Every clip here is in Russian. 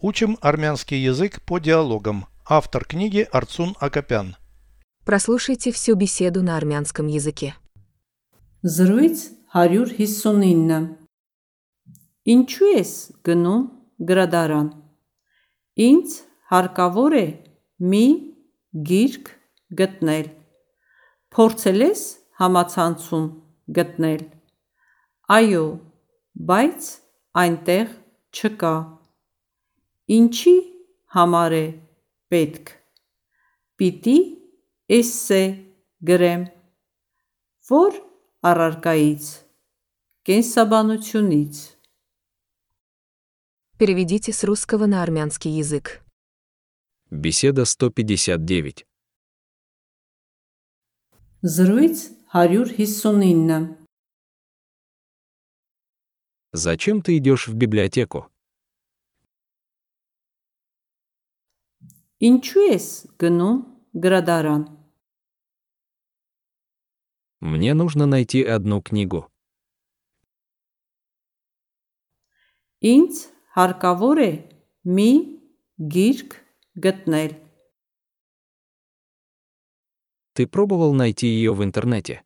Учим армянский язык по диалогам. Автор книги Арцун Акопян. Прослушайте всю беседу на армянском языке. Զրույց 159 Ինչու ես գնում գրադարան Ինձ հարկավոր է մի գիրք գտնել Փորձել ես համացանցում գտնել Այո, բայց այնտեղ չկա Ինչի համար է պետք Պիտի էսսե գրեմ Որ առարկայից կենսաբանությունից Переведите с русского на армянский язык. Беседа 159. Զրույց 159 Зачем ты идешь в библиотеку? Ինչու ես գնում գրադարան Мне нужно найти одну книгу. Ինձ հարկավոր է մի գիրք գտնել Ты пробовал найти ее в интернете?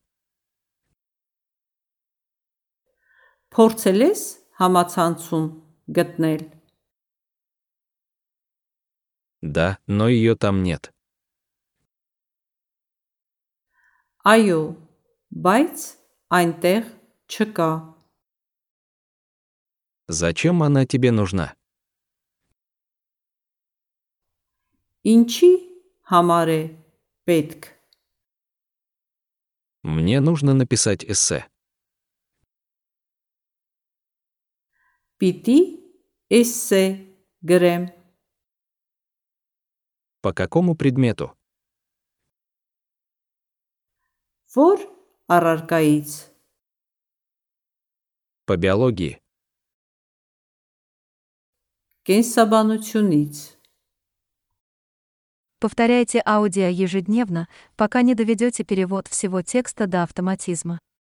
Փորձել ես համացանցում գտնել Да, но ее там нет. Այո, բայց այնտեղ չկա Зачем она тебе нужна? Ինչի համար է պետք Мне нужно написать эссе. Պիտի էսսե գրեմ По какому предмету? Որ առարկայից По биологии. կենսաբանությունից Повторяйте аудио ежедневно, пока не доведете перевод всего текста до автоматизма.